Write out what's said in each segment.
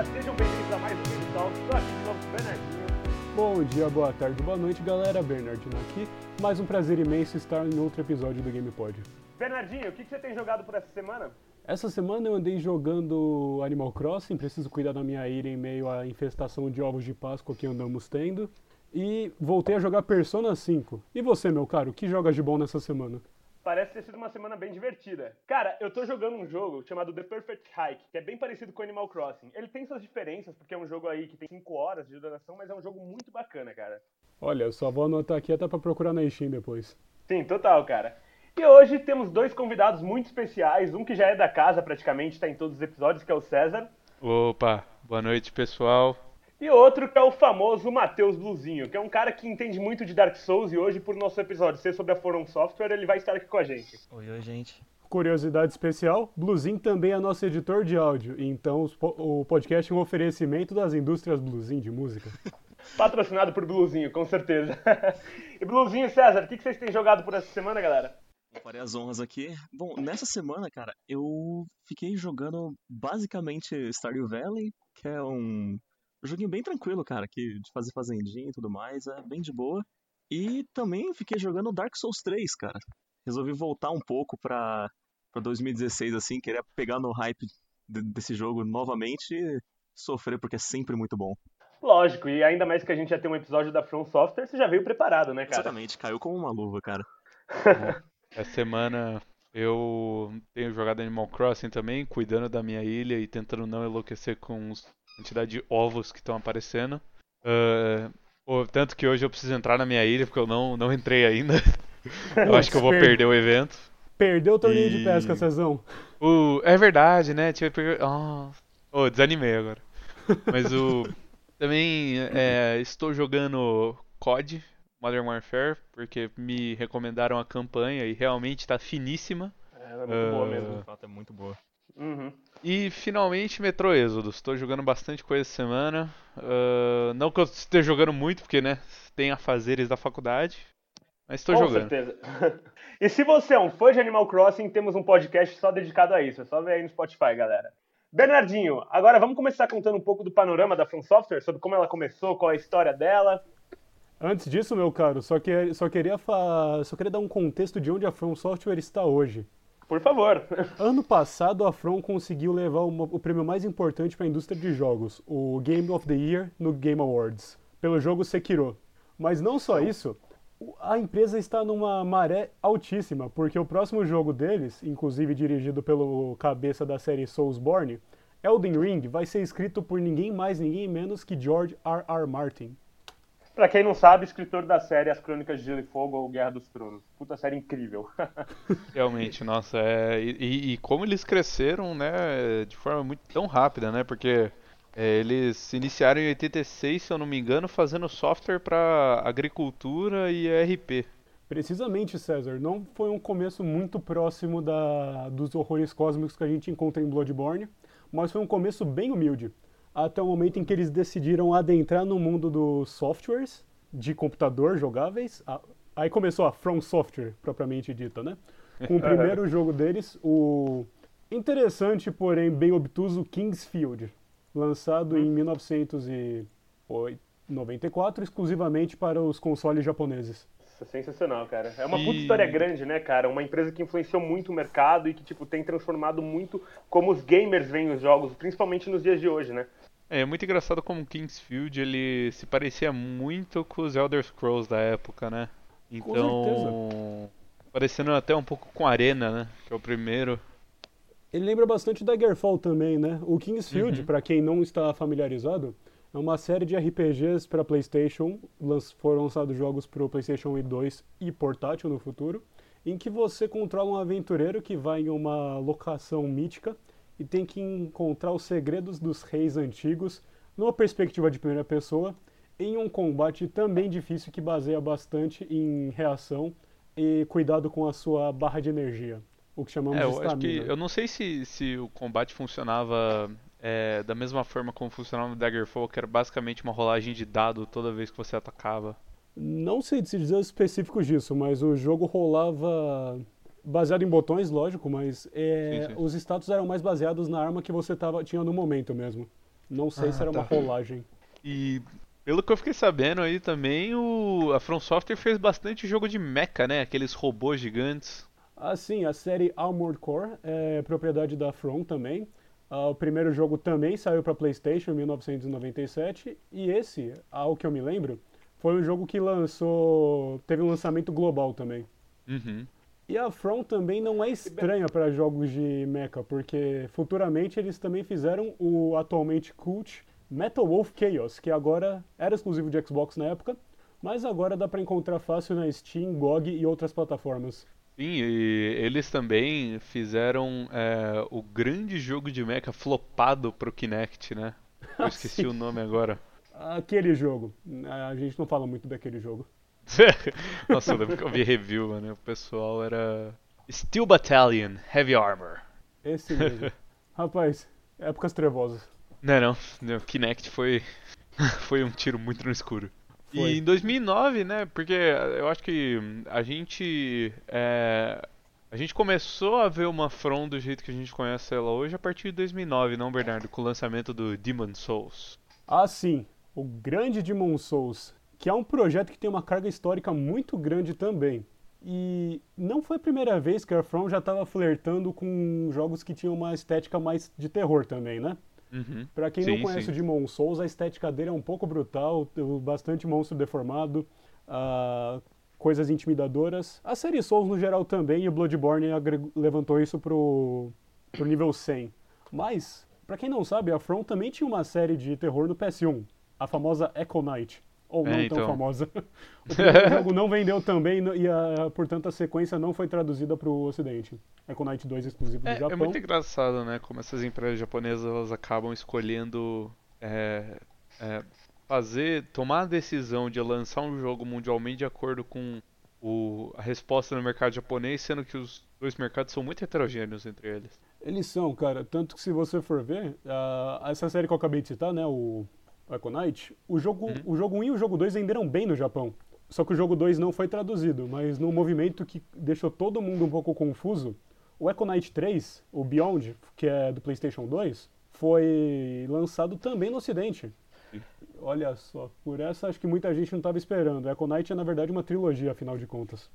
galera, sejam bem-vindos a mais um Game Talk. Estou aqui de novo com o Bernardinho. Bom dia, boa tarde, boa noite, galera. Bernardino aqui. Mais um prazer imenso estar em outro episódio do GamePod. Bernardinho, o que, que você tem jogado por essa semana? Essa semana eu andei jogando Animal Crossing, preciso cuidar da minha ilha em meio à infestação de ovos de Páscoa que andamos tendo. E voltei a jogar Persona 5. E você, meu caro, o que joga de bom nessa semana? Parece ter sido uma semana bem divertida. Cara, eu tô jogando um jogo chamado The Perfect Hike, que é bem parecido com Animal Crossing. Ele tem suas diferenças, porque é um jogo aí que tem 5 horas de duração, mas é um jogo muito bacana, cara. Olha, eu só vou anotar aqui até pra procurar na Steam depois. Sim, total, cara. E hoje temos dois convidados muito especiais, um que já é da casa praticamente, tá em todos os episódios, que é o César. Opa, boa noite pessoal. E outro que é o famoso Matheus Bluzinho, que é um cara que entende muito de Dark Souls e hoje, por nosso episódio ser sobre a Forum Software, ele vai estar aqui com a gente. Oi, oi, gente. Curiosidade especial, Bluzinho também é nosso editor de áudio, então o podcast é um oferecimento das indústrias Bluzinho de música. Patrocinado por Bluzinho, com certeza. e Bluzinho César, o que que vocês têm jogado por essa semana, galera? Farei as honras aqui. Bom, nessa semana, cara, eu fiquei jogando basicamente Stardew Valley, que é um joguinho bem tranquilo, cara, que de fazer fazendinha e tudo mais, é bem de boa. E também fiquei jogando Dark Souls 3, cara. Resolvi voltar um pouco pra, pra 2016, assim, queria pegar no hype de- desse jogo novamente e sofrer, porque é sempre muito bom. Lógico, e ainda mais que a gente já tem um episódio da From Software, você já veio preparado, né, cara? Exatamente, caiu como uma luva, cara. Essa semana eu tenho jogado Animal Crossing também, cuidando da minha ilha e tentando não enlouquecer com os- quantidade de ovos que estão aparecendo. Pô, tanto que hoje eu preciso entrar na minha ilha porque eu não, não entrei ainda. eu acho que eu vou Per- perder o evento. Perdeu o torneio de E- pesca, Cezão. O, é verdade, né? Tive Ah, oh, desanimei agora. Mas o. Também é, estou jogando COD, Modern Warfare, porque me recomendaram a campanha e realmente tá finíssima. É, é muito boa Ah. mesmo. De fato, é muito boa. Uhum. E finalmente Metro Exodus. Estou jogando bastante coisa essa semana. Ah, não que eu esteja jogando muito, porque né, tem afazeres da faculdade. Mas estou Com jogando. certeza. e se você é um fã de Animal Crossing, temos um podcast só dedicado a isso. É só ver aí no Spotify, galera. Bernardinho, agora vamos começar contando um pouco do panorama da From Software, sobre como ela começou, qual é a história dela. Antes disso, meu caro, só, que, só, queria fa... só queria dar um contexto de onde a From Software está hoje. Por favor. Ano passado, a From conseguiu levar uma- o prêmio mais importante para a indústria de jogos, o Game of the Year no Game Awards, pelo jogo Sekiro. Mas não só isso, a empresa está numa maré altíssima, porque o próximo jogo deles, inclusive dirigido pelo cabeça da série Soulsborne, Elden Ring, vai ser escrito por ninguém mais, ninguém menos que George R. R. Martin. Pra quem não sabe, escritor da série As Crônicas de Gelo e Fogo ou Guerra dos Tronos. Puta série incrível. Realmente, nossa, é, e, e- e como eles cresceram, né, de forma muito tão rápida, né, porque é, eles iniciaram em 86, se eu não me engano, fazendo software para agricultura e RP. Precisamente, César, não foi um começo muito próximo da, dos horrores cósmicos que a gente encontra em Bloodborne, mas foi um começo bem humilde, até o momento em que eles decidiram adentrar no mundo dos softwares de computador jogáveis. Aí começou a From Software, propriamente dita, né? Com o primeiro jogo deles, o interessante, porém bem obtuso Kingsfield, lançado em 1994, exclusivamente para os consoles japoneses. Isso é sensacional, cara. É uma puta E- história grande, né, cara? Uma empresa que influenciou muito o mercado e que, tipo, tem transformado muito como os gamers veem os jogos, principalmente nos dias de hoje, né? É, é muito engraçado como Kingsfield ele se parecia muito com os Elder Scrolls da época, né? Então, parecendo até um pouco com Arena, né, que é o primeiro. Ele lembra bastante Daggerfall também, né? O Kingsfield, Uhum. pra quem não está familiarizado, é uma série de RPGs para PlayStation. Foram lançados jogos para o PlayStation 1 e 2 e portátil no futuro, em que você controla um aventureiro que vai em uma locação mítica e tem que encontrar os segredos dos reis antigos numa perspectiva de primeira pessoa, em um combate também difícil que baseia bastante em reação e cuidado com a sua barra de energia, o que chamamos É, de eu que estamina. eu não sei se, se o combate funcionava é, da mesma forma como funcionava no Daggerfall, que era basicamente uma rolagem de dado toda vez que você atacava. Não sei se dizer os específicos disso, mas o jogo rolava baseado em botões, lógico, mas é, Sim, sim. os status eram mais baseados na arma que você tava, tinha no momento mesmo. Não sei Ah, se era uma tá. rolagem. E pelo que eu fiquei sabendo aí também, o a From Software fez bastante jogo de mecha, né? Aqueles robôs gigantes. Assim, a série Armored Core é propriedade da From também. Ah, o primeiro jogo também saiu para PlayStation em 1997 e esse, ao que eu me lembro, foi um jogo que lançou, teve um lançamento global também. Uhum. E a From também não é estranha para jogos de mecha, porque futuramente eles também fizeram o atualmente cult Metal Wolf Chaos, que agora era exclusivo de Xbox na época, mas agora dá para encontrar fácil na Steam, GOG e outras plataformas. Sim, e eles também fizeram é, o grande jogo de mecha flopado pro Kinect, né? Eu esqueci o nome agora. Aquele jogo, a gente não fala muito daquele jogo. Nossa, eu lembro que eu vi review, mano. O pessoal era. Steel Battalion, Heavy Armor. Esse mesmo. Rapaz, épocas trevosas. Não, não. O Kinect foi. foi um tiro muito no escuro. Foi. E em 2009, né? Porque eu acho que a gente. é, a gente começou a ver uma From do jeito que a gente conhece ela hoje a partir de 2009, não, Bernardo? Com o lançamento do Demon Souls. Ah, sim, o grande Demon Souls, que é um projeto que tem uma carga histórica muito grande também. E não foi a primeira vez que a From já estava flertando com jogos que tinham uma estética mais de terror também, né? Uhum. Pra quem Sim, não conhece sim. o Demon Souls, a estética dele é um pouco brutal, bastante monstro deformado, ah, coisas intimidadoras. A série Souls no geral também, e o Bloodborne levantou isso pro, pro nível 100. Mas, pra quem não sabe, a From também tinha uma série de terror no PS1, a famosa Echo Knight. Ou não É, tão então. famosa. o jogo não vendeu também e, a- portanto, a sequência não foi traduzida pro ocidente. Echo Knight 2 exclusivo do É, Japão. é muito engraçado, né? Como essas empresas japonesas elas acabam escolhendo é, é, fazer, tomar a decisão de lançar um jogo mundialmente de acordo com o, a resposta no mercado japonês, sendo que os dois mercados são muito heterogêneos entre eles. Eles são, cara. Tanto que se você for ver, ah, essa série que eu acabei de citar, né, o Echo Knight, o jogo, Uhum. o jogo 1 e o jogo 2 venderam bem no Japão. Só que o jogo 2 não foi traduzido, mas num movimento que deixou todo mundo um pouco confuso, o Echo Knight 3, o Beyond, que é do PlayStation 2, foi lançado também no ocidente. Olha só, por essa acho que muita gente não estava esperando. Echo Knight é na verdade uma trilogia, afinal de contas.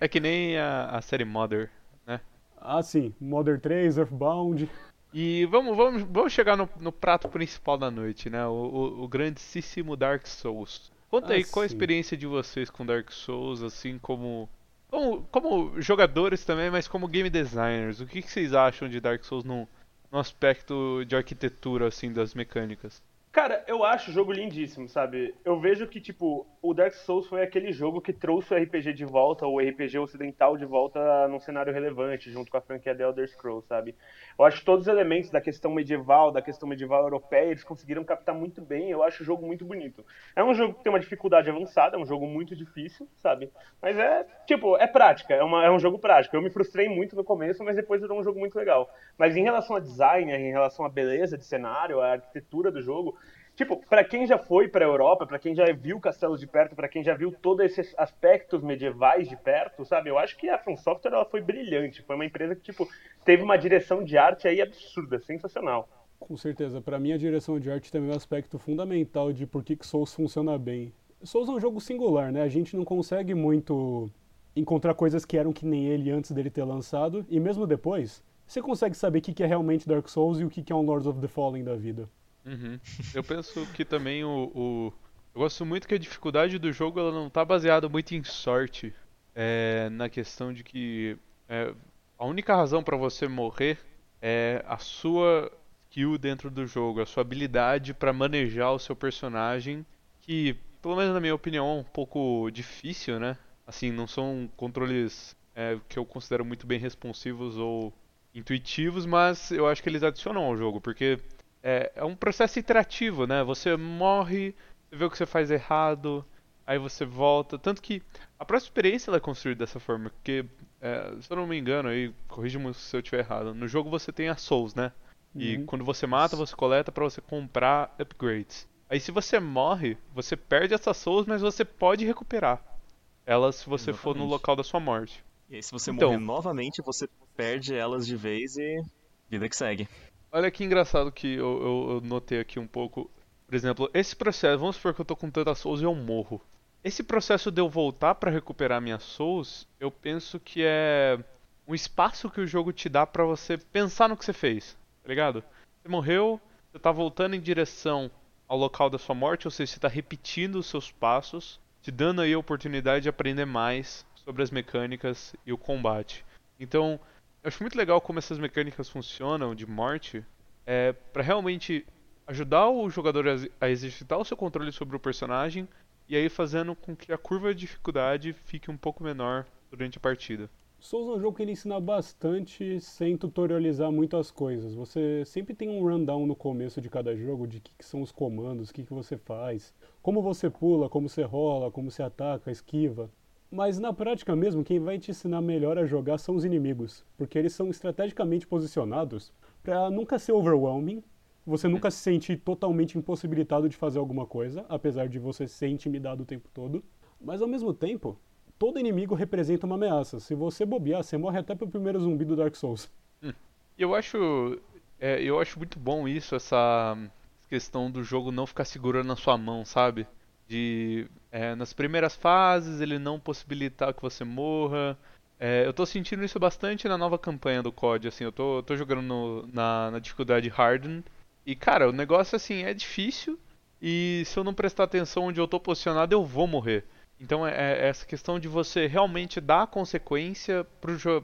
É que nem a, a série Mother, né? Ah, sim, Modern 3, Earthbound. E vamos, vamos, vamos chegar no, no prato principal da noite, né? O, o, o grandíssimo Dark Souls. Conta Ah, aí qual a sim. experiência de vocês com Dark Souls, assim como, como, como jogadores também, mas como game designers. O que, que vocês acham de Dark Souls no, no aspecto de arquitetura, assim, das mecânicas? Cara, eu acho o jogo lindíssimo, sabe? Eu vejo que, tipo, o Dark Souls foi aquele jogo que trouxe o RPG de volta, o RPG ocidental de volta num cenário relevante, junto com a franquia The Elder Scrolls, sabe? Eu acho todos os elementos da questão medieval, da questão medieval europeia, eles conseguiram captar muito bem. Eu acho o jogo muito bonito. É um jogo que tem uma dificuldade avançada, é um jogo muito difícil, sabe? Mas é, tipo, é prática, é, uma, é um jogo prático. Eu me frustrei muito no começo, mas depois virou um jogo muito legal. Mas em relação a design, em relação à beleza de cenário, à arquitetura do jogo, Tipo, pra quem já foi pra Europa, pra quem já viu Castelos de perto, pra quem já viu todos esses aspectos medievais de perto, sabe? Eu acho que a From Software ela foi brilhante. Foi uma empresa que, tipo, teve uma direção de arte aí absurda, sensacional. Com certeza, para mim a direção de arte também é um aspecto fundamental de por que, que Souls funciona bem. Souls é um jogo singular, né? A gente não consegue muito encontrar coisas que eram que nem ele antes dele ter lançado, e mesmo depois, você consegue saber o que, é realmente Dark Souls e o que, que é um Lords of the Fallen da vida. Uhum. Eu penso que também o, o- Eu gosto muito que a dificuldade do jogo ela não tá baseada muito em sorte. É, na questão de que é, a única razão pra você morrer é a sua skill dentro do jogo, a sua habilidade pra manejar o seu personagem, que, pelo menos na minha opinião, é um pouco difícil, né? Assim, não são controles é, que eu considero muito bem responsivos ou intuitivos, mas eu acho que eles adicionam ao jogo, porque é, é um processo iterativo, né? Você morre, você vê o que você faz errado, aí você volta. Tanto que a própria experiência ela é construída dessa forma, porque, é, se eu não me engano, aí corrija-me se eu estiver errado, no jogo você tem as souls, né? E Uhum. quando você mata, você coleta pra você comprar upgrades. Aí se você morre, você perde essas souls, mas você pode recuperar elas se você for no Exatamente. local da sua morte. E aí, se você Então. morrer novamente, você perde elas de vez e vida que segue. Olha que engraçado que eu, eu, eu notei aqui um pouco. Por exemplo, esse processo, vamos supor que eu tô com tanta souls e eu morro. Esse processo de eu voltar para recuperar minhas souls, eu penso que é um espaço que o jogo te dá para você pensar no que você fez, tá ligado? Você morreu, você tá voltando em direção ao local da sua morte, ou seja, você tá repetindo os seus passos, te dando aí a oportunidade de aprender mais sobre as mecânicas e o combate. Então, eu acho muito legal como essas mecânicas funcionam de morte, é, para realmente ajudar o jogador a, exercitar o seu controle sobre o personagem e aí fazendo com que a curva de dificuldade fique um pouco menor durante a partida. Souls é um jogo que ele ensina bastante sem tutorializar muitas coisas. Você sempre tem um rundown no começo de cada jogo de que, que, são os comandos, o que, que você faz, como você pula, como você rola, como você ataca, esquiva. Mas na prática mesmo, quem vai te ensinar melhor a jogar são os inimigos, porque eles são estrategicamente posicionados para nunca ser overwhelming, você nunca se sentir totalmente impossibilitado de fazer alguma coisa, apesar de você ser intimidado o tempo todo. Mas ao mesmo tempo, todo inimigo representa uma ameaça. Se você bobear, você morre até pro primeiro zumbi do Dark Souls. Hum. Eu acho. É, eu acho muito bom isso, essa questão do jogo não ficar segurando na sua mão, sabe? De. É, nas primeiras fases ele não possibilitar que você morra. É, eu tô sentindo isso bastante na nova campanha do COD, assim, eu tô, tô jogando no, na, na dificuldade Hardened. E cara, o negócio assim é difícil. E se eu não prestar atenção onde eu tô posicionado, eu vou morrer. Então é, é essa questão de você realmente dar consequência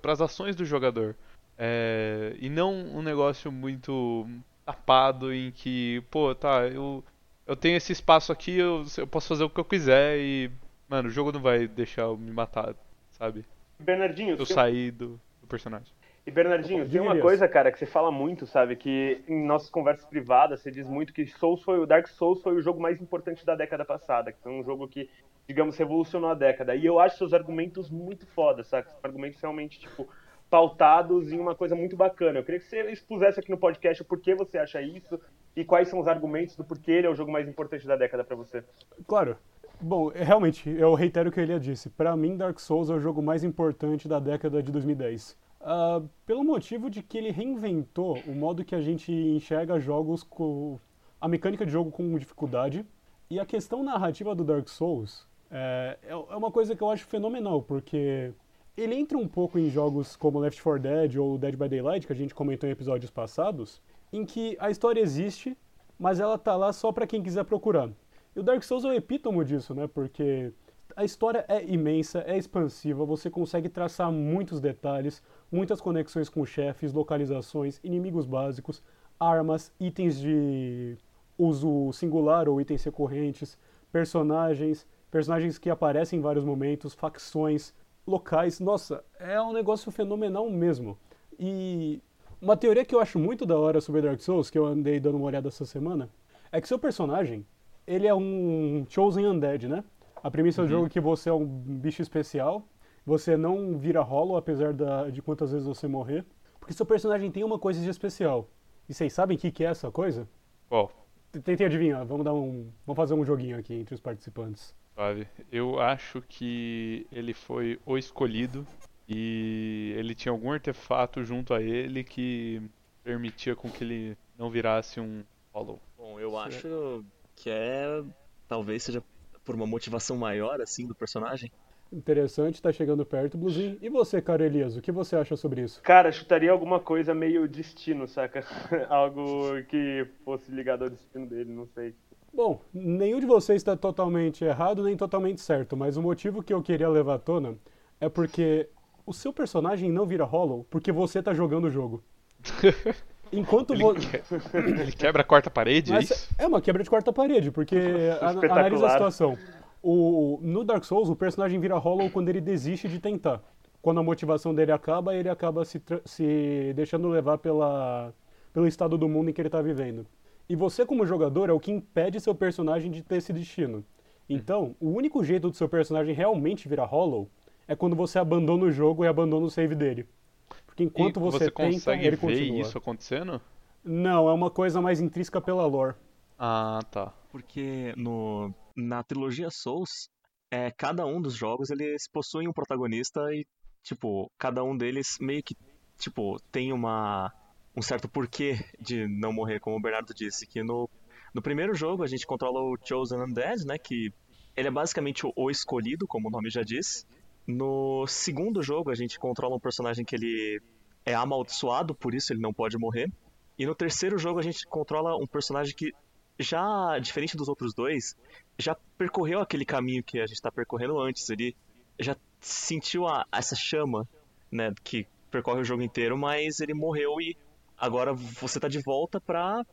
para as ações do jogador. É, e não um negócio muito tapado em que, pô, tá, eu, eu tenho esse espaço aqui, eu, eu posso fazer o que eu quiser e, mano, o jogo não vai deixar eu me matar, sabe? Bernardinho, eu saí do, do personagem. E Bernardinho, tem uma coisa, cara, que você fala muito, sabe? Que em nossas conversas privadas você diz muito que Souls foi o Dark Souls foi o jogo mais importante da década passada, que foi um jogo que, digamos, revolucionou a década. E eu acho seus argumentos muito foda, sabe? Argumentos realmente, tipo, pautados em uma coisa muito bacana. Eu queria que você expusesse aqui no podcast o porquê você acha isso e quais são os argumentos do porquê ele é o jogo mais importante da década para você. Claro. Bom, realmente, eu reitero o que ele disse. Para mim, Dark Souls é o jogo mais importante da década de 2010. Uh, pelo motivo de que ele reinventou o modo que a gente enxerga jogos com a mecânica de jogo com dificuldade e a questão narrativa do Dark Souls é, é, é uma coisa que eu acho fenomenal porque ele entra um pouco em jogos como Left 4 Dead ou Dead by Daylight que a gente comentou em episódios passados em que a história existe mas ela tá lá só para quem quiser procurar e o Dark Souls é o epítomo disso né porque a história é imensa, é expansiva, você consegue traçar muitos detalhes, muitas conexões com chefes, localizações, inimigos básicos, armas, itens de uso singular ou itens recorrentes, personagens, personagens que aparecem em vários momentos, facções, locais. Nossa, é um negócio fenomenal mesmo. E uma teoria que eu acho muito da hora sobre Dark Souls, que eu andei dando uma olhada essa semana, é que seu personagem, ele é um Chosen Undead, né? A premissa uhum. do jogo é que você é um bicho especial você não vira hollow, apesar da, de quantas vezes você morrer. Porque seu personagem tem uma coisa de especial. E vocês sabem o que, que é essa coisa? Qual? Tentem adivinhar. Vamos dar um. Vamos fazer um joguinho aqui entre os participantes. Sabe, eu acho que ele foi o escolhido e ele tinha algum artefato junto a ele que permitia com que ele não virasse um hollow. Bom, eu acho que é talvez seja por uma motivação maior assim do personagem. Interessante, tá chegando perto, Bluzinho. E você, cara Elias, o que você acha sobre isso? Cara, chutaria alguma coisa meio destino, saca? Algo que fosse ligado ao destino dele, não sei. Bom, nenhum de vocês está totalmente errado nem totalmente certo, mas o motivo que eu queria levar à tona é porque o seu personagem não vira Hollow porque você tá jogando o jogo. Enquanto ele, que... ele quebra a quarta parede, é isso? É uma quebra de quarta parede, porque analisa a situação. O, no Dark Souls, o personagem vira Hollow quando ele desiste de tentar. Quando a motivação dele acaba, ele acaba se, se deixando levar pela, pelo estado do mundo em que ele está vivendo. E você, como jogador, é o que impede seu personagem de ter esse destino. Então, o único jeito do seu personagem realmente virar Hollow é quando você abandona o jogo e abandona o save dele. Porque enquanto e você, você tenta, consegue ele ver isso acontecendo? Não, é uma coisa mais intrínseca pela lore. Ah, tá. Porque no na trilogia Souls, é, cada um dos jogos eles possuem um protagonista e, tipo, cada um deles meio que, tipo, tem uma um certo porquê de não morrer, como o Bernardo disse, que no, no primeiro jogo a gente controla o Chosen Undead, né, que ele é basicamente o, o escolhido, como o nome já diz. No segundo jogo a gente controla um personagem que ele é amaldiçoado, por isso ele não pode morrer. E no terceiro jogo a gente controla um personagem que já, diferente dos outros dois, já percorreu aquele caminho que a gente está percorrendo antes. Ele já sentiu a, essa chama, né, que percorre o jogo inteiro, mas ele morreu e agora você está de volta para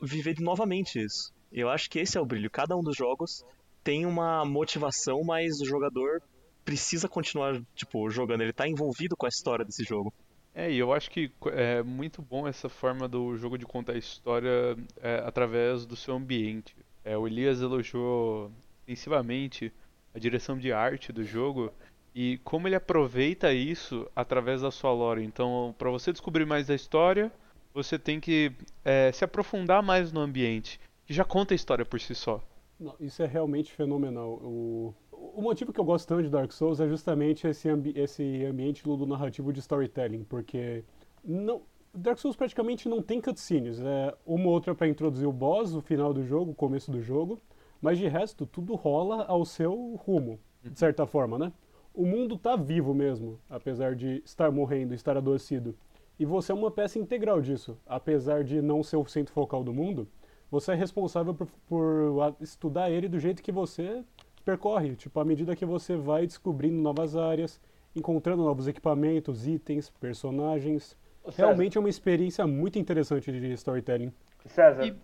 viver novamente isso. Eu acho que esse é o brilho. Cada um dos jogos tem uma motivação, mas o jogador precisa continuar, tipo, jogando. Ele tá envolvido com a história desse jogo. É, e eu acho que é muito bom essa forma do jogo de contar a história é, através do seu ambiente. É, o Elias elogiou extensivamente a direção de arte do jogo e como ele aproveita isso através da sua lore. Então, para você descobrir mais da história, você tem que é, se aprofundar mais no ambiente, que já conta a história por si só. Não, isso é realmente fenomenal. O, o motivo que eu gosto tanto de Dark Souls é justamente esse, ambi esse ambiente do narrativo de storytelling, porque não, Dark Souls praticamente não tem cutscenes. É uma ou outra para introduzir o boss, o final do jogo, o começo do jogo, mas de resto tudo rola ao seu rumo, de certa forma, né? O mundo tá vivo mesmo, apesar de estar morrendo, estar adoecido. E você é uma peça integral disso, apesar de não ser o centro focal do mundo. Você é responsável por, por estudar ele do jeito que você percorre, tipo, à medida que você vai descobrindo novas áreas, encontrando novos equipamentos, itens, personagens. Realmente é uma experiência muito interessante de storytelling. César, e...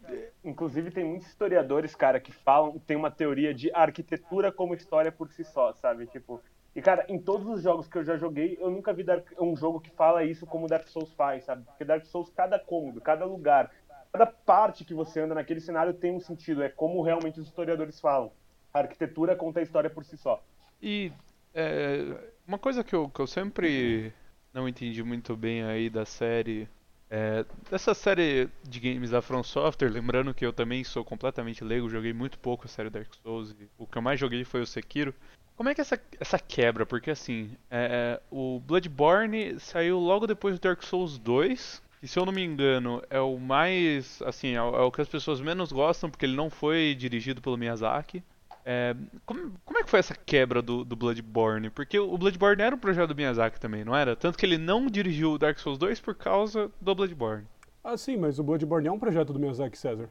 inclusive tem muitos historiadores, cara, que falam, tem uma teoria de arquitetura como história por si só, sabe? Tipo, e cara, em todos os jogos que eu já joguei, eu nunca vi um jogo que fala isso como Dark Souls faz, sabe? Porque Dark Souls, cada cômodo, cada lugar, cada parte que você anda naquele cenário tem um sentido, é como realmente os historiadores falam a arquitetura conta a história por si só. E é, uma coisa que eu, que eu sempre não entendi muito bem aí da série. É, dessa série de games da From Software, lembrando que eu também sou completamente leigo, joguei muito pouco a série Dark Souls. o que eu mais joguei foi o Sekiro. Como é que é essa, essa quebra? Porque assim, é, o Bloodborne saiu logo depois do Dark Souls 2, que se eu não me engano é o mais, assim, é o, é o que as pessoas menos gostam, porque ele não foi dirigido pelo Miyazaki. É, como, como, é que foi essa quebra do, do, Bloodborne? Porque o Bloodborne era um projeto do Miyazaki também, não era? Tanto que ele não dirigiu o Dark Souls 2 por causa do Bloodborne. Ah, sim, mas o Bloodborne é um projeto do Miyazaki, César.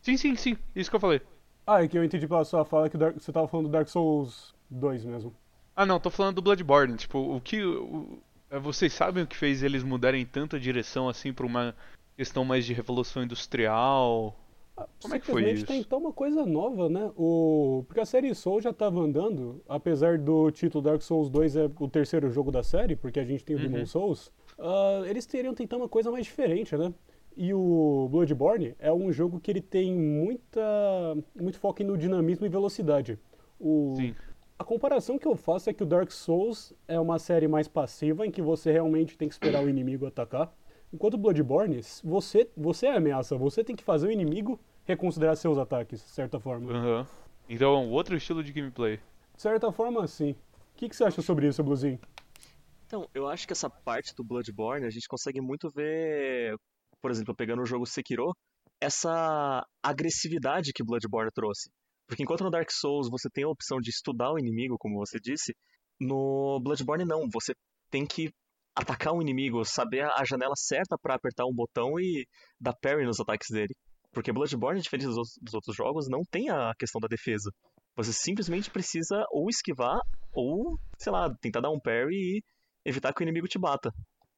Sim, sim, sim. Isso que eu falei. Ah, é que eu entendi pela sua fala que Dark, você tava falando do Dark Souls 2 mesmo. Ah, não, tô falando do Bloodborne. Tipo, o que. O, é, vocês sabem o que fez eles mudarem tanto a direção assim pra uma questão mais de revolução industrial? Como é que foi isso? tentar uma coisa nova, né? O... Porque a série Soul já estava andando, apesar do título Dark Souls 2 é o terceiro jogo da série, porque a gente tem o uhum. Demon Souls, uh, eles teriam tentado uma coisa mais diferente, né? E o Bloodborne é um jogo que ele tem muita, muito foco no dinamismo e velocidade. O... Sim. A comparação que eu faço é que o Dark Souls é uma série mais passiva, em que você realmente tem que esperar o inimigo atacar. Enquanto Bloodborne, você, você é a ameaça, você tem que fazer o inimigo reconsiderar seus ataques, de certa forma. Uhum. Então é um outro estilo de gameplay. De certa forma, sim. O que, que você acha sobre isso, Bluzinho? Então, eu acho que essa parte do Bloodborne a gente consegue muito ver, por exemplo, pegando o jogo Sekiro, essa agressividade que Bloodborne trouxe. Porque enquanto no Dark Souls você tem a opção de estudar o inimigo, como você disse, no Bloodborne não, você tem que atacar um inimigo, saber a janela certa para apertar um botão e dar parry nos ataques dele. Porque Bloodborne, diferente dos, outros jogos, não tem a questão da defesa. Você simplesmente precisa ou esquivar ou, sei lá, tentar dar um parry e evitar que o inimigo te bata.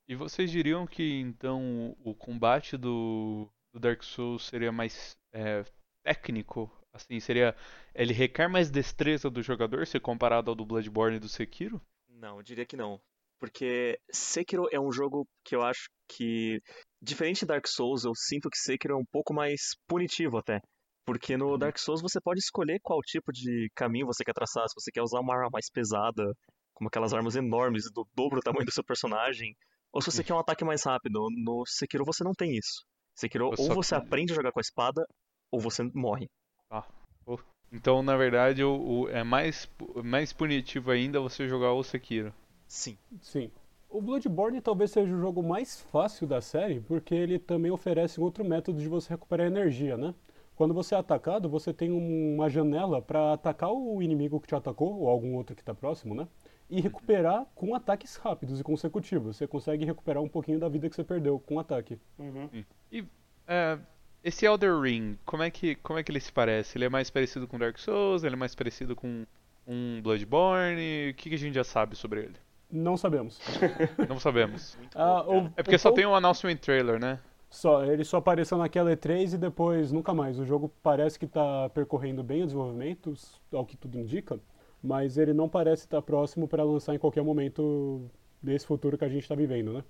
E vocês diriam que então o combate do, do Dark Souls seria mais é, técnico? Assim, seria. Ele requer mais destreza do jogador se comparado ao do Bloodborne e do Sekiro? Não, eu diria que não. Porque Sekiro é um jogo que eu acho que, diferente de Dark Souls, eu sinto que Sekiro é um pouco mais punitivo até. Porque no uhum. Dark Souls você pode escolher qual tipo de caminho você quer traçar, se você quer usar uma arma mais pesada, como aquelas armas enormes do dobro do tamanho do seu personagem, ou se você quer um ataque mais rápido. No Sekiro você não tem isso. Sekiro, ou você aprende a jogar com a espada, ou você morre. Ah, então, na verdade, o, o, é mais, mais punitivo ainda você jogar o Sekiro. Sim. Sim. O Bloodborne talvez seja o jogo mais fácil da série, porque ele também oferece outro método de você recuperar energia, né? Quando você é atacado, você tem uma janela para atacar o inimigo que te atacou, ou algum outro que está próximo, né? E recuperar com ataques rápidos e consecutivos. Você consegue recuperar um pouquinho da vida que você perdeu com o ataque. Uhum. E é, esse Elder Ring, como é, que, como é que ele se parece? Ele é mais parecido com Dark Souls? Ele é mais parecido com um Bloodborne? O que, que a gente já sabe sobre ele? Não sabemos. Não sabemos. Ah, o- É porque o só tem um announcement trailer, né? Só, ele só apareceu naquela E3 e depois nunca mais. O jogo parece que está percorrendo bem o desenvolvimento, ao que tudo indica, mas ele não parece estar próximo para lançar em qualquer momento desse futuro que a gente está vivendo, né?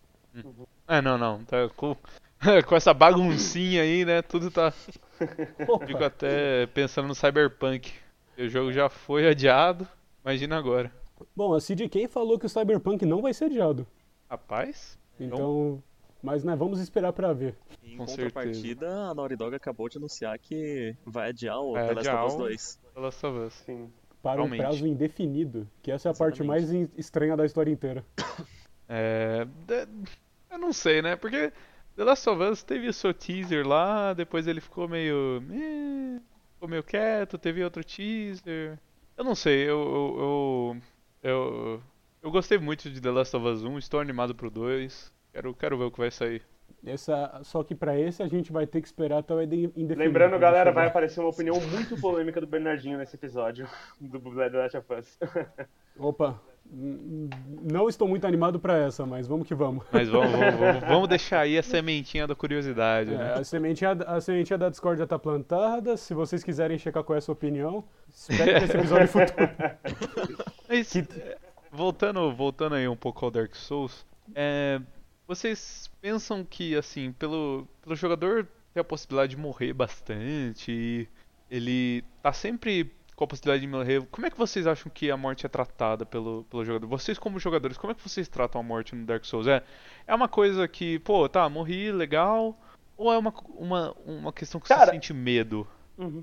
É, não, não. Tá com, com essa baguncinha aí, né? Tudo tá. Fico até pensando no Cyberpunk. O jogo já foi adiado. Imagina agora. Bom, a CDK falou que o Cyberpunk não vai ser adiado. Rapaz, Então, mas né, vamos esperar para ver. Em Com contrapartida, a Naughty Dog acabou de anunciar que vai adiar o Vai The Last of Us o- 2. The Last of Us. Sim. Para um Realmente. prazo indefinido, que essa é a parte mais Exatamente. estranha da história inteira. É. de- Eu não sei, né? Porque The Last of Us teve o seu teaser lá, depois ele ficou meio. eh, ficou meio quieto, teve outro teaser. Eu não sei, eu. Eu, eu, eu, eu gostei muito de The Last of Us 1, estou animado pro 2. Quero, quero ver o que vai sair. Essa, só que para esse a gente vai ter que esperar até o inde- indefinido. Lembrando, pra galera, vai aparecer uma opinião muito polêmica do Bernardinho nesse episódio do The Last of Us. Opa, não estou muito animado para essa, mas vamos que vamos. Mas vamos, vamos, vamos, vamos deixar aí a sementinha da curiosidade, É, né? a, sementinha, a sementinha da Discord já tá plantada. Se vocês quiserem checar qual é a sua opinião, espere esse episódio futuro. Mas, é, voltando, voltando aí um pouco ao Dark Souls, é, vocês pensam que, assim, pelo, pelo jogador ter a possibilidade de morrer bastante, e ele tá sempre com a possibilidade de morrer, como é que vocês acham que a morte é tratada pelo, pelo jogador? Vocês como jogadores, como é que vocês tratam a morte no Dark Souls? É, é uma coisa que, pô, tá, morri, legal, ou é uma, uma, uma questão que Cara, você sente medo?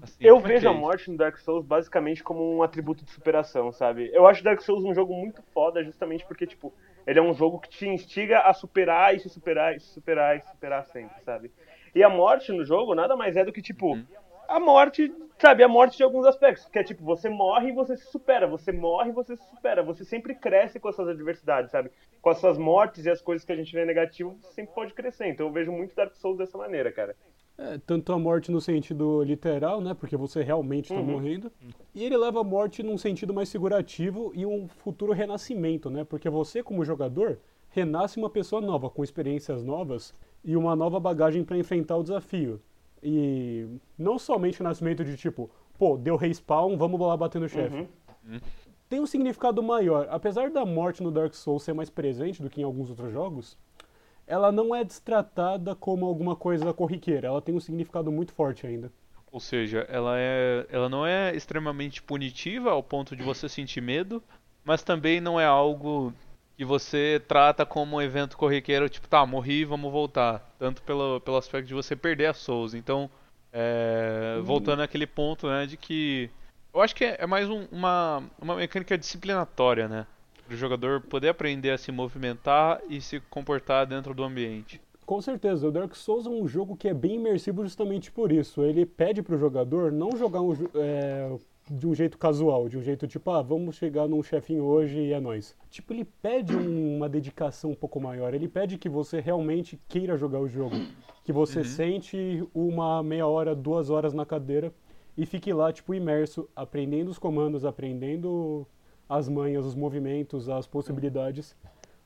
Assim, Eu é vejo é a morte no Dark Souls basicamente como um atributo de superação, sabe? Eu acho Dark Souls um jogo muito foda justamente porque, tipo, ele é um jogo que te instiga a superar e se superar e se superar e se superar sempre, sabe? E a morte no jogo nada mais é do que, tipo, Uhum. A morte, sabe? A morte de alguns aspectos. Que é tipo, você morre e você se supera. Você morre e você se supera. Você sempre cresce com as suas adversidades, sabe? Com as suas mortes e as coisas que a gente vê negativo, você sempre pode crescer. Então eu vejo muito Dark Souls dessa maneira, cara. É, tanto a morte no sentido literal, né? Porque você realmente está Uhum. morrendo. E ele leva a morte num sentido mais figurativo e um futuro renascimento, né? Porque você, como jogador, renasce uma pessoa nova, com experiências novas e uma nova bagagem para enfrentar o desafio. E não somente o nascimento de tipo, pô, deu respawn, vamos lá bater no chefe. Uhum. Tem um significado maior. Apesar da morte no Dark Souls ser mais presente do que em alguns outros jogos, ela não é destratada como alguma coisa corriqueira. Ela tem um significado muito forte ainda. Ou seja, ela, é, ela não é extremamente punitiva ao ponto de você sentir medo, mas também não é algo que você trata como um evento corriqueiro, tipo, tá, morri, vamos voltar. Tanto pelo, pelo aspecto de você perder a Souls. Então, é, voltando àquele ponto, né, de que. Eu acho que é, é mais um- uma, uma mecânica disciplinatória, né? Para o jogador poder aprender a se movimentar e se comportar dentro do ambiente. Com certeza, o Dark Souls é um jogo que é bem imersivo justamente por isso. Ele pede pro jogador não jogar um é, de um jeito casual, de um jeito tipo, ah, vamos chegar num chefinho hoje e é nóis. Tipo, ele pede um- uma dedicação um pouco maior. Ele pede que você realmente queira jogar o jogo. Que você sente uma meia hora, duas horas na cadeira e fique lá, tipo, imerso, aprendendo os comandos, aprendendo as manhas, os movimentos, as possibilidades.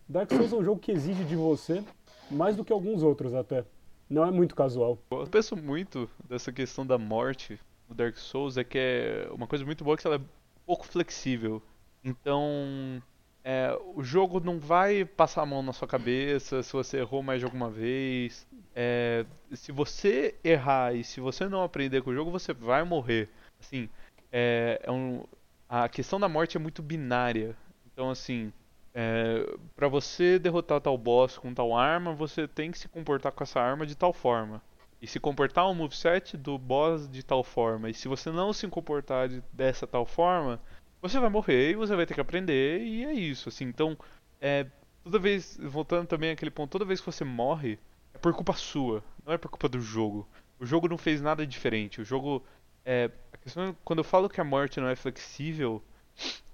Dark Souls é um jogo que exige de você mais do que alguns outros até. Não é muito casual. Eu penso muito dessa questão da morte no Dark Souls é que é uma coisa muito boa que ela é pouco flexível. Então, é, o jogo não vai passar a mão na sua cabeça se você errou mais de alguma vez. É, se você errar e se você não aprender com o jogo, você vai morrer. Assim, é, é um, a questão da morte é muito binária. Então, assim, é, para você derrotar tal boss com tal arma, você tem que se comportar com essa arma de tal forma. E se comportar um moveset do boss de tal forma. E se você não se comportar de- dessa tal forma, você vai morrer e você vai ter que aprender. E é isso. Assim, então, é, toda vez, voltando também àquele ponto, toda vez que você morre, é por culpa sua, não é por culpa do jogo. O jogo não fez nada diferente. O jogo. É, questão quando eu falo que a morte não é flexível,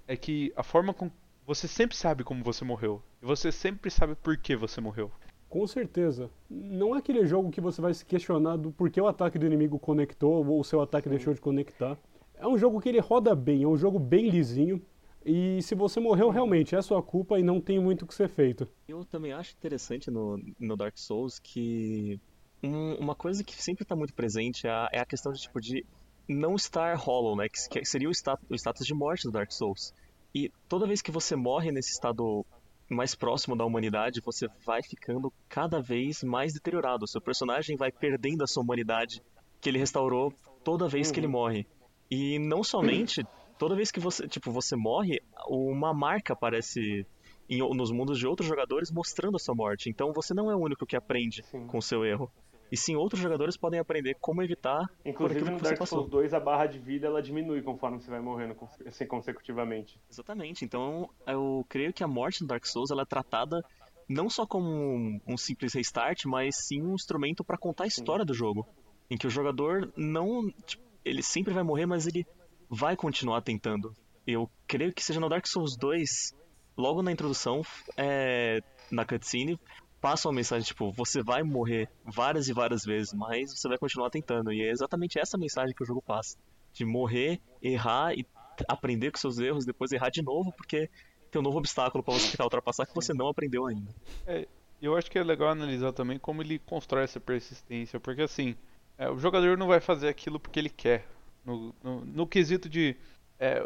é que a forma com. Você sempre sabe como você morreu. E você sempre sabe por que você morreu. Com certeza. Não é aquele jogo que você vai se questionar do porquê o ataque do inimigo conectou ou o seu ataque Sim. deixou de conectar. É um jogo que ele roda bem, é um jogo bem lisinho. E se você morreu, realmente é sua culpa e não tem muito o que ser feito. Eu também acho interessante no, no Dark Souls que um, uma coisa que sempre está muito presente é a, é a, questão de tipo de não estar hollow, né? Que, que seria o, stat, o status de morte do Dark Souls. E toda vez que você morre nesse estado mais próximo da humanidade, você vai ficando cada vez mais deteriorado. O seu personagem vai perdendo a sua humanidade que ele restaurou toda vez que ele uhum. morre. E não somente toda vez que você, tipo, você morre, uma marca aparece em, nos mundos de outros jogadores mostrando a sua morte. Então você não é o único que aprende sim. com o seu erro. E sim, outros jogadores podem aprender como evitar Inclusive no Dark Souls 2 a barra de vida ela diminui conforme você vai morrendo assim, consecutivamente. Exatamente. Então eu creio que a morte no Dark Souls ela é tratada não só como um, um simples restart, mas sim um instrumento para contar a história sim. do jogo. Em que o jogador não. Tipo, ele sempre vai morrer, mas ele vai continuar tentando. Eu creio que seja no Dark Souls 2, logo na introdução, é, na cutscene, passa uma mensagem tipo: você vai morrer várias e várias vezes, mas você vai continuar tentando. E é exatamente essa mensagem que o jogo passa: de morrer, errar e aprender com seus erros, depois errar de novo, porque tem um novo obstáculo para você tentar ultrapassar que você não aprendeu ainda. É, eu acho que é legal analisar também como ele constrói essa persistência, porque assim, é, o jogador não vai fazer aquilo porque ele quer. No, no, no quesito de. É,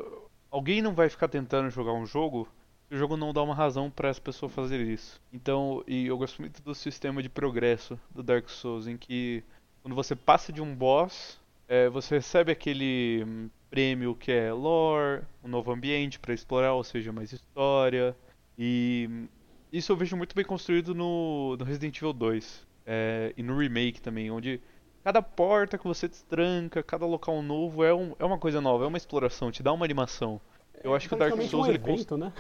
alguém não vai ficar tentando jogar um jogo o jogo não dá uma razão para essa pessoa fazer isso. Então, e eu gosto muito do sistema de progresso do Dark Souls, em que quando você passa de um boss, é, você recebe aquele hum, prêmio que é lore, um novo ambiente para explorar, ou seja, mais história. E hum, isso eu vejo muito bem construído no, no Resident Evil 2 é, e no remake também, onde Cada porta que você destranca, cada local novo é, um, é uma coisa nova, é uma exploração, te dá uma animação. Eu é, acho que o Dark Souls um ele evento, né?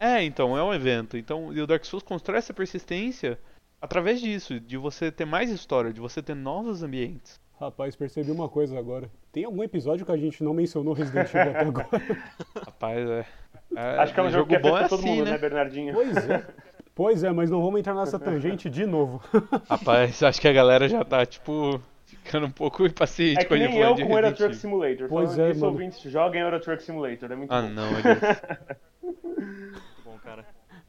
É, então, é um evento. Então, e o Dark Souls constrói essa persistência através disso, de você ter mais história, de você ter novos ambientes. Rapaz, percebi uma coisa agora. Tem algum episódio que a gente não mencionou Resident Evil até agora? Rapaz, é. é Acho que é um jogo, jogo que bom é todo assim, mundo, né? né, Bernardinho? Pois é. Pois é, mas não vamos entrar nessa tangente de novo. Rapaz, acho que a galera já tá, tipo, ficando um pouco impaciente é com a gente eu com Euro Truck Simulator. Pois é, mano. ouvintes, joguem Euro Truck Simulator, é muito ah, bom. Ah, não, bom,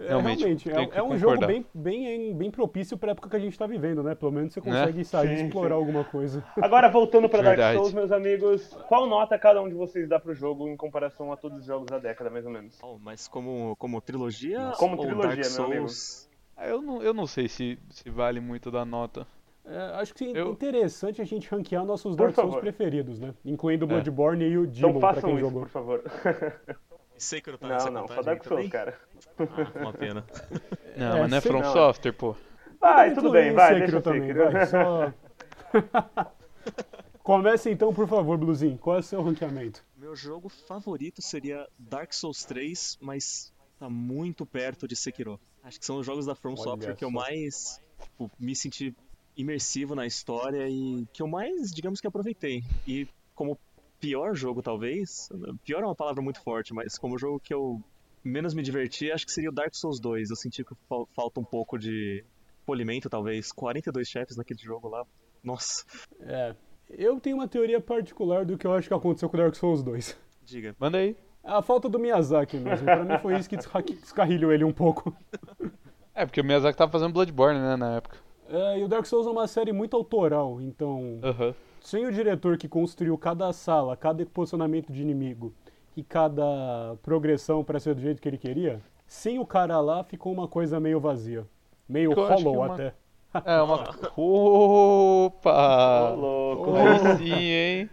É, realmente, é, é, um jogo bem, bem, bem propício para a época que a gente está vivendo, né? Pelo menos você né? consegue né? sair e explorar sim. alguma coisa. Agora, voltando para Dark Souls, meus amigos, qual nota cada um de vocês dá pro jogo em comparação a todos os jogos da década, mais ou menos? Oh, mas como, como trilogia? Como trilogia, Dark Souls... meu amigo. Eu não, eu não sei se, se vale muito da nota. É, acho que é eu... interessante a gente ranquear nossos Dark Souls preferidos, né? Incluindo o é. Bloodborne é. e o Demon, então pra quem isso, jogou. por favor. Sekiro tá Não, não, só Dark Souls, cara. Ah, uma pena. Não, é, mas não é From não. Software, pô. Vai, tudo bem, vai, Sekiro deixa também, Sekiro. Vai, só... Comece então, por favor, Bluzinho. Qual é o seu ranqueamento? Meu jogo favorito seria Dark Souls 3, mas tá muito perto de Sekiro. Acho que são os jogos da From Olha Software que eu mais tipo, me senti imersivo na história e que eu mais, digamos que aproveitei. E como pior jogo, talvez, pior é uma palavra muito forte, mas como jogo que eu menos me diverti, acho que seria o Dark Souls 2. Eu senti que falta um pouco de polimento, talvez. 42 chefes naquele jogo lá. Nossa. É. Eu tenho uma teoria particular do que eu acho que aconteceu com o Dark Souls 2. Diga. Manda aí. A falta do Miyazaki mesmo. Pra mim foi isso que descarrilhou ele um pouco. É, porque o Miyazaki tava fazendo Bloodborne, né, na época. É, e o Dark Souls é uma série muito autoral, então. Uhum. Sem o diretor que construiu cada sala, cada posicionamento de inimigo e cada progressão para ser do jeito que ele queria, sem o cara lá ficou uma coisa meio vazia. Meio Eu hollow uma... até. É uma. Opa! Ô, louco! Aí sim, hein?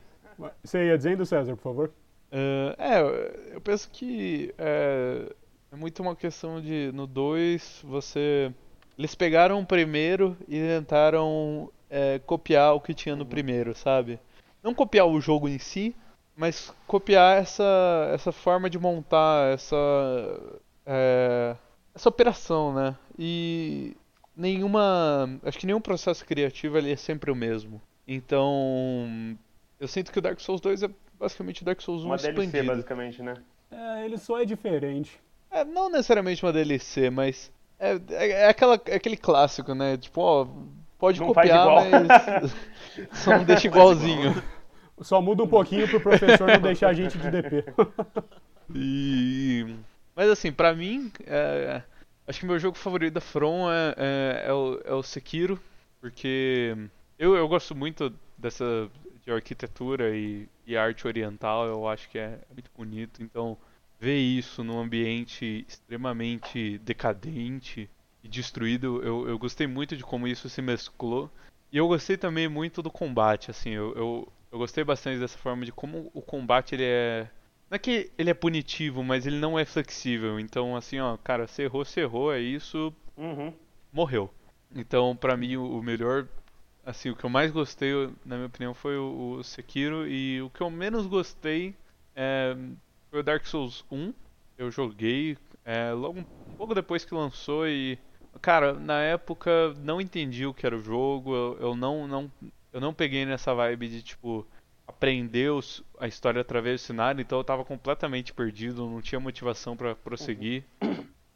Você ia dizendo, César, por favor? Uh, é, eu penso que é, é muito uma questão de. No 2, você eles pegaram o primeiro e tentaram é, copiar o que tinha no primeiro, sabe? Não copiar o jogo em si, mas copiar essa, essa forma de montar, essa. É, essa operação, né? E nenhuma, acho que nenhum processo criativo ele é sempre o mesmo. Então, eu sinto que o Dark Souls 2 é basicamente o Dark Souls 1 Uma expandido. DLC, basicamente, né? É, ele só é diferente. É, não necessariamente uma DLC, mas é, é, é aquela, é aquele clássico, né? Tipo, ó, pode Não faz copiar, igual. mas só não deixa igualzinho. Só muda um pouquinho pro professor não deixar a gente de DP. E... Mas assim, pra mim, é, acho que meu jogo favorito da From é, é, é o, é o Sekiro, porque eu, eu gosto muito dessa de arquitetura e, e arte oriental, eu acho que é muito bonito, então ver isso num ambiente extremamente decadente e destruído, eu, eu gostei muito de como isso se mesclou. E eu gostei também muito do combate, assim, eu, eu, eu gostei bastante dessa forma de como o combate ele é não é que ele é punitivo, mas ele não é flexível. Então, assim, ó, cara, você errou, você errou, é isso, Uhum. morreu. Então, pra mim, o melhor, assim, o que eu mais gostei, na minha opinião, foi o, o Sekiro. E o que eu menos gostei é, foi o Dark Souls 1. Eu joguei é, logo um pouco depois que lançou e, cara, na época não entendi o que era o jogo. Eu, eu não, não, eu não peguei nessa vibe de tipo aprender os- a história através do cenário, então eu tava completamente perdido, não tinha motivação pra prosseguir.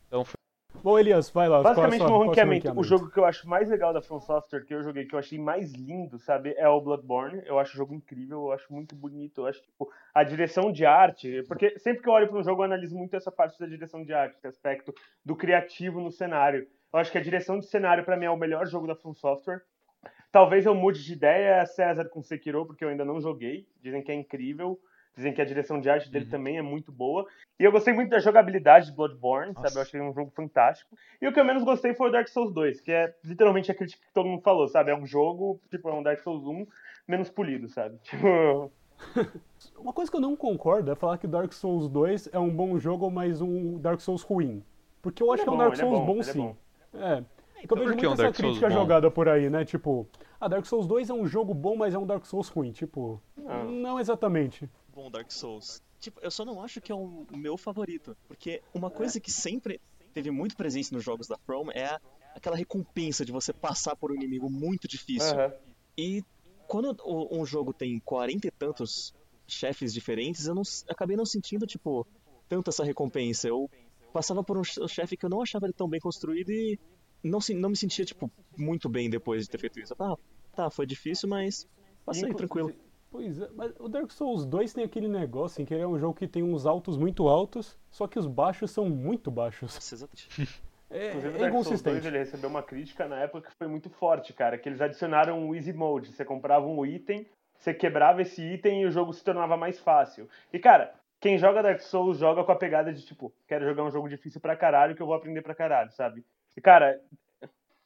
Então foi Bom, Elias, vai lá. qual é a Basicamente, sua- no qual é o seu ranqueamento, o jogo que eu acho mais legal da From Software que eu joguei, que eu achei mais lindo, sabe, é o Bloodborne. Eu acho o jogo incrível, eu acho muito bonito, eu acho, tipo, a direção de arte, porque sempre que eu olho para um jogo, eu analiso muito essa parte da direção de arte, esse aspecto do criativo no cenário. Eu acho que a direção de cenário, pra mim, é o melhor jogo da From Software. Talvez eu mude de ideia, César, com Sekiro, porque eu ainda não joguei. Dizem que é incrível. Dizem que a direção de arte dele Uhum. também é muito boa. E eu gostei muito da jogabilidade de Bloodborne, sabe? Nossa. Eu achei um jogo fantástico. E o que eu menos gostei foi o Dark Souls 2, que é literalmente a crítica que todo mundo falou, sabe? É um jogo, tipo, é um Dark Souls 1 menos polido, sabe? Tipo, Uma coisa que eu não concordo é falar que Dark Souls 2 é um bom jogo, mas um Dark Souls ruim. Porque eu acho é que é um bom, Dark é Souls bom, bom, ele é sim. bom. É. Porque eu vejo muito um essa Dark Souls crítica bom? jogada por aí, né? Tipo, a Dark Souls 2 é um jogo bom, mas é um Dark Souls ruim. Tipo, Não. não exatamente. Bom, Dark Souls. Tipo, eu só não acho que é o meu favorito. Porque uma coisa que sempre teve muito presente nos jogos da From é a- aquela recompensa de você passar por um inimigo muito difícil. aham. E quando um jogo tem 40 e tantos chefes diferentes, eu não, acabei não sentindo, tipo, tanto essa recompensa. Eu passava por um che- chefe que eu não achava ele tão bem construído e não, se- não me sentia, tipo, muito bem depois de ter feito isso. Eu falava, ah, tá, foi difícil, mas passei Inclu- tranquilo. Pois é, mas o Dark Souls 2 tem aquele negócio em que ele é um jogo que tem uns altos muito altos, só que os baixos são muito baixos. Nossa, exatamente. É, Inclusive, o é Dark Souls 2 inconsistente. ele recebeu uma crítica na época que foi muito forte, cara. Que eles adicionaram o Easy Mode. Você comprava um item, você quebrava esse item e o jogo se tornava mais fácil. E, cara, quem joga Dark Souls joga com a pegada de tipo, quero jogar um jogo difícil pra caralho que eu vou aprender pra caralho, sabe? E, cara,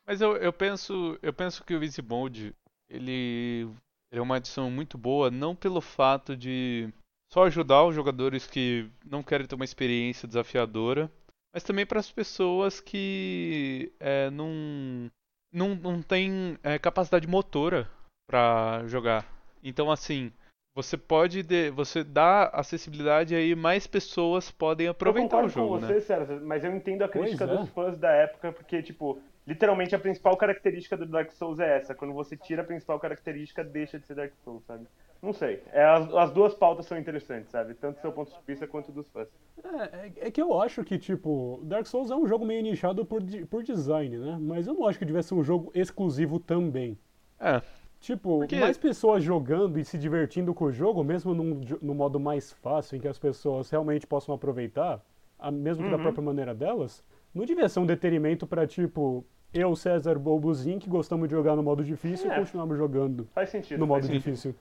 Mas eu, eu penso, eu penso que o Easy Mode, ele, é uma adição muito boa, não pelo fato de só ajudar os jogadores que não querem ter uma experiência desafiadora, mas também para as pessoas que é, não, não, não têm é, capacidade motora para jogar. Então, assim, você pode, de- você dá acessibilidade aí, mais pessoas podem aproveitar eu o concordo jogo, com né? você, César, mas eu entendo a crítica Pois é. dos fãs da época, porque, tipo, literalmente a principal característica do Dark Souls é essa. Quando você tira a principal característica, deixa de ser Dark Souls, sabe? Não sei. É, as, as duas pautas são interessantes, sabe? Tanto do seu ponto de vista quanto dos fãs. É, é- é que eu acho que, tipo, Dark Souls é um jogo meio nichado por, por design, né? Mas eu não acho que devia ser um jogo exclusivo também. É, Tipo, Porque- mais pessoas jogando e se divertindo com o jogo, mesmo num, no modo mais fácil, em que as pessoas realmente possam aproveitar, a- mesmo que da Uhum. própria maneira delas, não devia ser um deterimento pra, tipo, eu, César Bobuzinho, que gostamos de jogar no modo difícil, É. continuamos jogando Faz sentido. no faz modo sentido. difícil.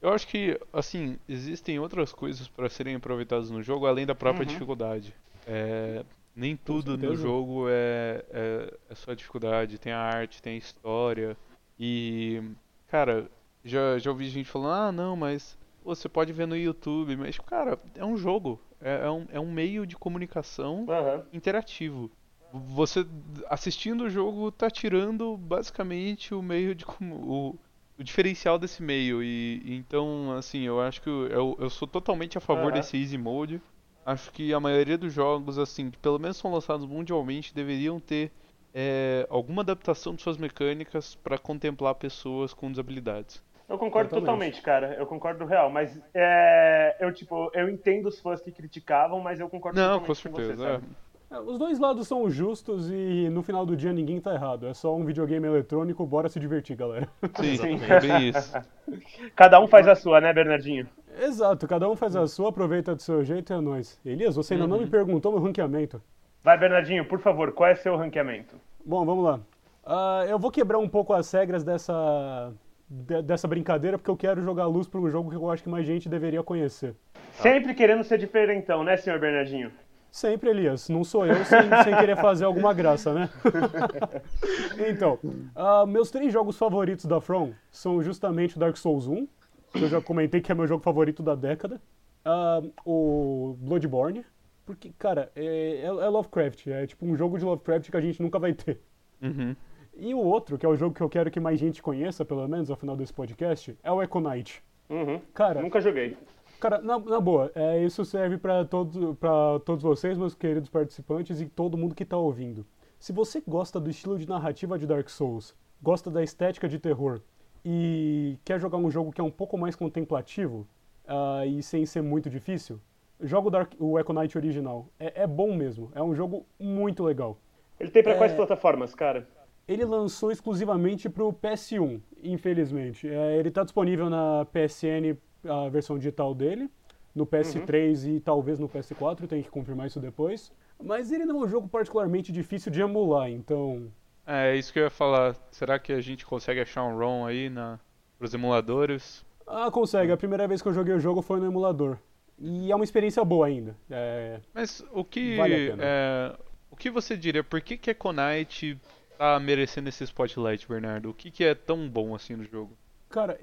Eu acho que, assim, existem outras coisas para serem aproveitadas no jogo além da própria Uhum. dificuldade. É, nem tudo no jogo é, é, é só dificuldade. Tem a arte, tem a história. E, cara, já, já ouvi gente falando: ah, não, mas você pode ver no YouTube. Mas, cara, é um jogo. É, é um, é um meio de comunicação Aham. interativo. Você assistindo o jogo tá tirando basicamente o meio de como o, o diferencial desse meio e e então assim eu acho que eu, eu, sou totalmente a favor Aham. desse easy mode acho que a maioria dos jogos, assim, que pelo menos são lançados mundialmente, deveriam ter é, alguma adaptação de suas mecânicas para contemplar pessoas com desabilidades. Eu concordo Totalmente. totalmente, cara. Eu concordo real. Mas é, eu, tipo, eu entendo os fãs que criticavam, mas eu concordo Não, totalmente com certeza. você, sabe? É, Os dois lados são justos e no final do dia ninguém tá errado. É só um videogame eletrônico, bora se divertir, galera. é. Sim, Sim. é bem isso. Cada um faz a sua, né, Bernardinho? Exato, cada um faz a sua, aproveita do seu jeito e é nóis. Elias, você ainda não me perguntou meu ranqueamento. Vai, Bernardinho, por favor, qual é seu ranqueamento? Bom, vamos lá. Ah, eu vou quebrar um pouco as regras dessa, de- dessa brincadeira, porque eu quero jogar luz para um jogo que eu acho que mais gente deveria conhecer. Sempre querendo ser diferentão, né, senhor Bernardinho? Sempre, Elias. Não sou eu sem, sem querer fazer alguma graça, né? então, ah, meus três jogos favoritos da From são justamente o Dark Souls 1, que eu já comentei que é meu jogo favorito da década, ah, o Bloodborne, porque, cara, é, é- é Lovecraft, é tipo um jogo de Lovecraft que a gente nunca vai ter. Uhum. E o outro, que é o jogo que eu quero que mais gente conheça, pelo menos ao final desse podcast, é o Echo Knight. Uhum. Cara, Nunca joguei. Cara, na, na boa, é, isso serve pra todo, pra todos vocês, meus queridos participantes, e todo mundo que tá ouvindo. Se você gosta do estilo de narrativa de Dark Souls, gosta da estética de terror e quer jogar um jogo que é um pouco mais contemplativo ah, e sem ser muito difícil, joga o, Dark, o Echo Knight original. É, é bom mesmo, é um jogo muito legal. Ele tem pra É. quais plataformas, cara? Ele lançou exclusivamente para o PS1, infelizmente. É, ele está disponível na PSN, a versão digital dele, no PS3 e talvez no PS4, tem que confirmar isso depois. Mas ele não é um jogo particularmente difícil de emular, então. É, é isso que eu ia falar. Será que a gente consegue achar um ROM aí na, pros emuladores? Ah, consegue. A primeira vez que eu joguei o jogo foi no emulador. E é uma experiência boa ainda. É, Mas o que Vale a pena. é, o que você diria? Por que que a Konite tá merecendo esse spotlight, Bernardo? O que que é tão bom assim no jogo? Cara,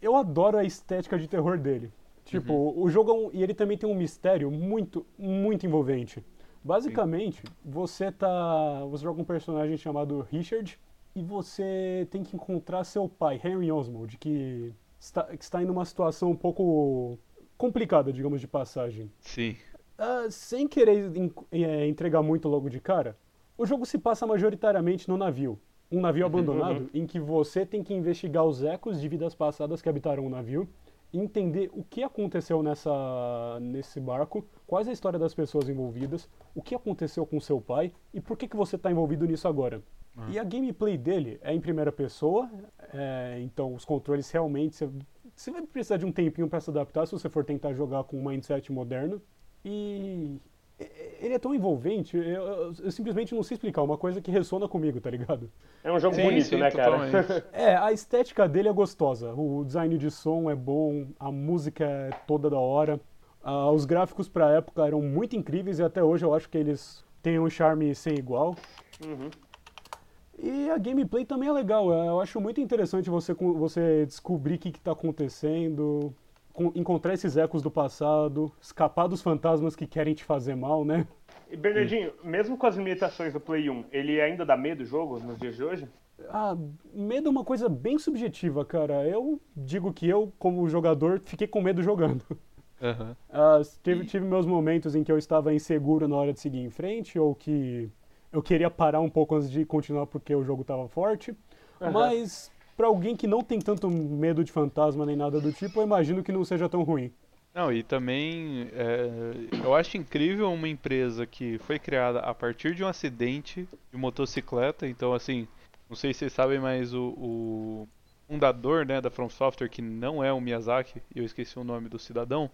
eu adoro a estética de terror dele. Tipo, o jogo é um, e ele também tem um mistério muito, muito envolvente. Basicamente, você tá, você joga um personagem chamado Richard e você tem que encontrar seu pai, Henry Oswald, que está, que está em uma situação um pouco complicada, digamos, de passagem. Sim. Ah, sem querer en- eh, entregar muito logo de cara, o jogo se passa majoritariamente no navio. Um navio abandonado em que você tem que investigar os ecos de vidas passadas que habitaram o navio, entender o que aconteceu nessa, nesse barco, quais a história das pessoas envolvidas, o que aconteceu com seu pai e por que, que você está envolvido nisso agora. E a gameplay dele é em primeira pessoa, é, então os controles realmente. Você, vai precisar de um tempinho para se adaptar se você for tentar jogar com um mindset moderno. E ele é tão envolvente, eu, eu- eu simplesmente não sei explicar, uma coisa que ressona comigo, tá ligado? É um jogo Sim, bonito, sim, né, cara? É, a estética dele é gostosa, o design de som é bom, a música é toda da hora, ah, os gráficos pra época eram muito incríveis e até hoje eu acho que eles têm um charme sem igual. Uhum. E a gameplay também é legal, é, eu acho muito interessante você, você descobrir o que está acontecendo, encontrar esses ecos do passado, escapar dos fantasmas que querem te fazer mal, né? E Bernardinho, mesmo com as limitações do Play 1, ele ainda dá medo o jogo nos dias de hoje? Ah, medo é uma coisa bem subjetiva, cara. Eu digo que eu, como jogador, fiquei com medo jogando. Aham. Ah, tive, tive meus momentos em que eu estava inseguro na hora de seguir em frente, ou que eu queria parar um pouco antes de continuar porque o jogo estava forte. Aham. Mas, pra alguém que não tem tanto medo de fantasma nem nada do tipo, eu imagino que não seja tão ruim. Não, e também é, eu acho incrível uma empresa que foi criada a partir de um acidente de motocicleta. Então, assim, não sei se vocês sabem, mas o, o fundador né, da From Software, que não é o Miyazaki, e eu esqueci o nome do cidadão,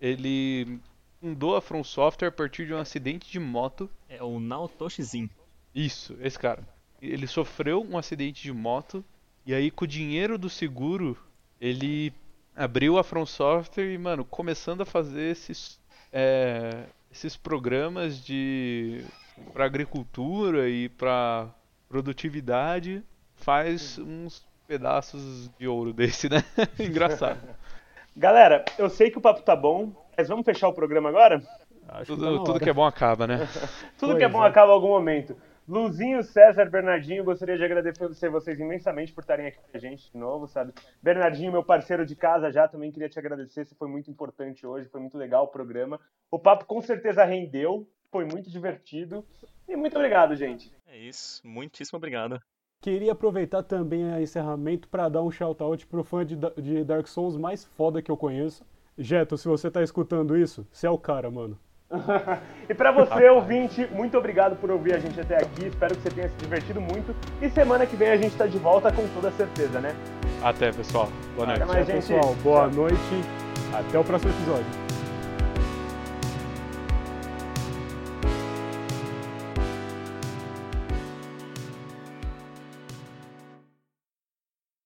ele fundou a From Software a partir de um acidente de moto. É o Naotoshi-zin. Isso, esse cara. Ele sofreu um acidente de moto e aí com o dinheiro do seguro ele abriu a From Software e, mano, começando a fazer esses, é, esses programas de para agricultura e para produtividade, faz uns pedaços de ouro desse, né? Engraçado. Galera, eu sei que o papo tá bom, mas vamos fechar o programa agora? Acho que tá Tudo, tudo que é bom acaba, né? Tudo Pois que é bom é. acaba em algum momento. Luzinho, César, Bernardinho, gostaria de agradecer vocês imensamente por estarem aqui com a gente de novo, sabe? Bernardinho, meu parceiro de casa já, também queria te agradecer, você foi muito importante hoje, foi muito legal o programa. O papo com certeza rendeu, foi muito divertido. E muito obrigado, gente. É isso, muitíssimo obrigado. Queria aproveitar também o encerramento para dar um shout-out pro fã de Dark Souls mais foda que eu conheço. Jeto, se você tá escutando isso, você é o cara, mano. e para você, ouvinte, muito obrigado por ouvir a gente até aqui. Espero que você tenha se divertido muito. E semana que vem a gente tá de volta com toda certeza, né? Até, pessoal. Boa noite. Até mais, gente. pessoal. Boa noite. Até o próximo episódio.